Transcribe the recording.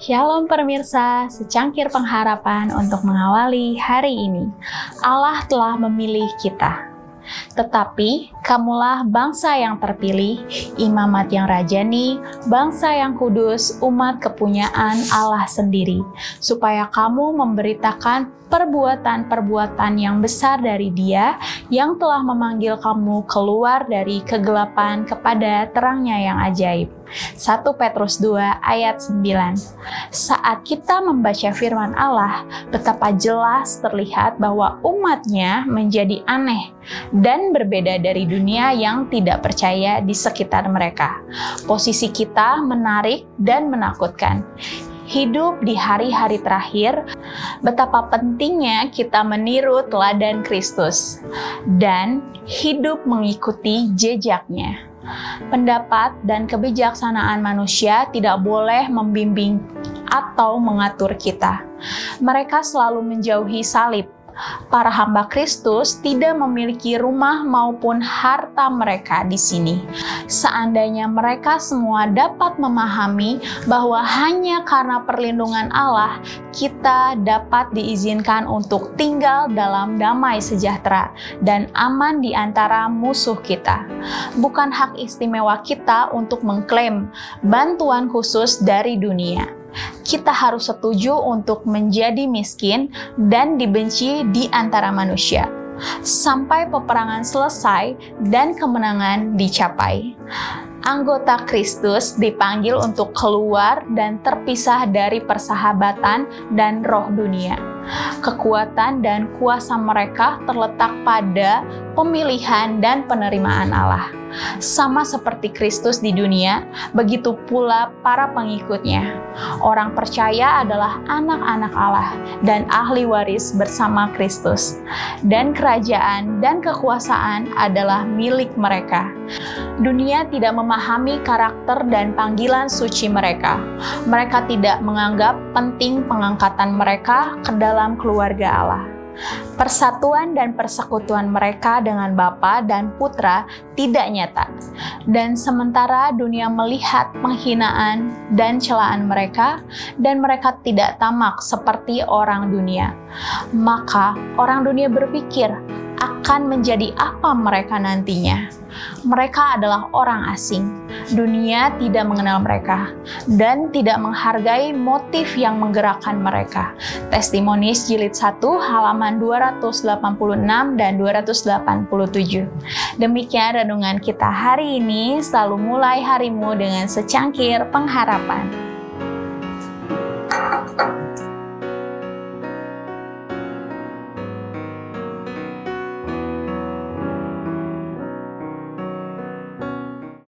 Shalom pemirsa, secangkir pengharapan untuk mengawali hari ini. Allah telah memilih kita. Tetapi kamulah bangsa yang terpilih, imamat yang rajani, bangsa yang kudus, umat kepunyaan Allah sendiri, supaya kamu memberitakan perbuatan-perbuatan yang besar dari Dia yang telah memanggil kamu keluar dari kegelapan kepada terangnya yang ajaib. 1 Petrus 2 ayat 9 Saat kita membaca firman Allah, betapa jelas terlihat bahwa umatnya menjadi aneh dan berbeda dari dunia yang tidak percaya di sekitar mereka. Posisi kita menarik dan menakutkan hidup di hari-hari terakhir, betapa pentingnya kita meniru teladan Kristus dan hidup mengikuti jejaknya. Pendapat dan kebijaksanaan manusia tidak boleh membimbing atau mengatur kita. Mereka selalu menjauhi salib, para hamba Kristus tidak memiliki rumah maupun harta mereka di sini. Seandainya mereka semua dapat memahami bahwa hanya karena perlindungan Allah, kita dapat diizinkan untuk tinggal dalam damai sejahtera dan aman di antara musuh kita. Bukan hak istimewa kita untuk mengklaim bantuan khusus dari dunia kita harus setuju untuk menjadi miskin dan dibenci di antara manusia sampai peperangan selesai dan kemenangan dicapai. Anggota Kristus dipanggil untuk keluar dan terpisah dari persahabatan dan roh dunia. Kekuatan dan kuasa mereka terletak pada pemilihan dan penerimaan Allah sama seperti Kristus di dunia, begitu pula para pengikutnya. Orang percaya adalah anak-anak Allah dan ahli waris bersama Kristus. Dan kerajaan dan kekuasaan adalah milik mereka. Dunia tidak memahami karakter dan panggilan suci mereka. Mereka tidak menganggap penting pengangkatan mereka ke dalam keluarga Allah. Persatuan dan persekutuan mereka dengan Bapa dan Putra tidak nyata. Dan sementara dunia melihat penghinaan dan celaan mereka dan mereka tidak tamak seperti orang dunia. Maka orang dunia berpikir akan menjadi apa mereka nantinya. Mereka adalah orang asing. Dunia tidak mengenal mereka dan tidak menghargai motif yang menggerakkan mereka. Testimonis jilid 1 halaman 286 dan 287. Demikian renungan kita hari ini. Selalu mulai harimu dengan secangkir pengharapan.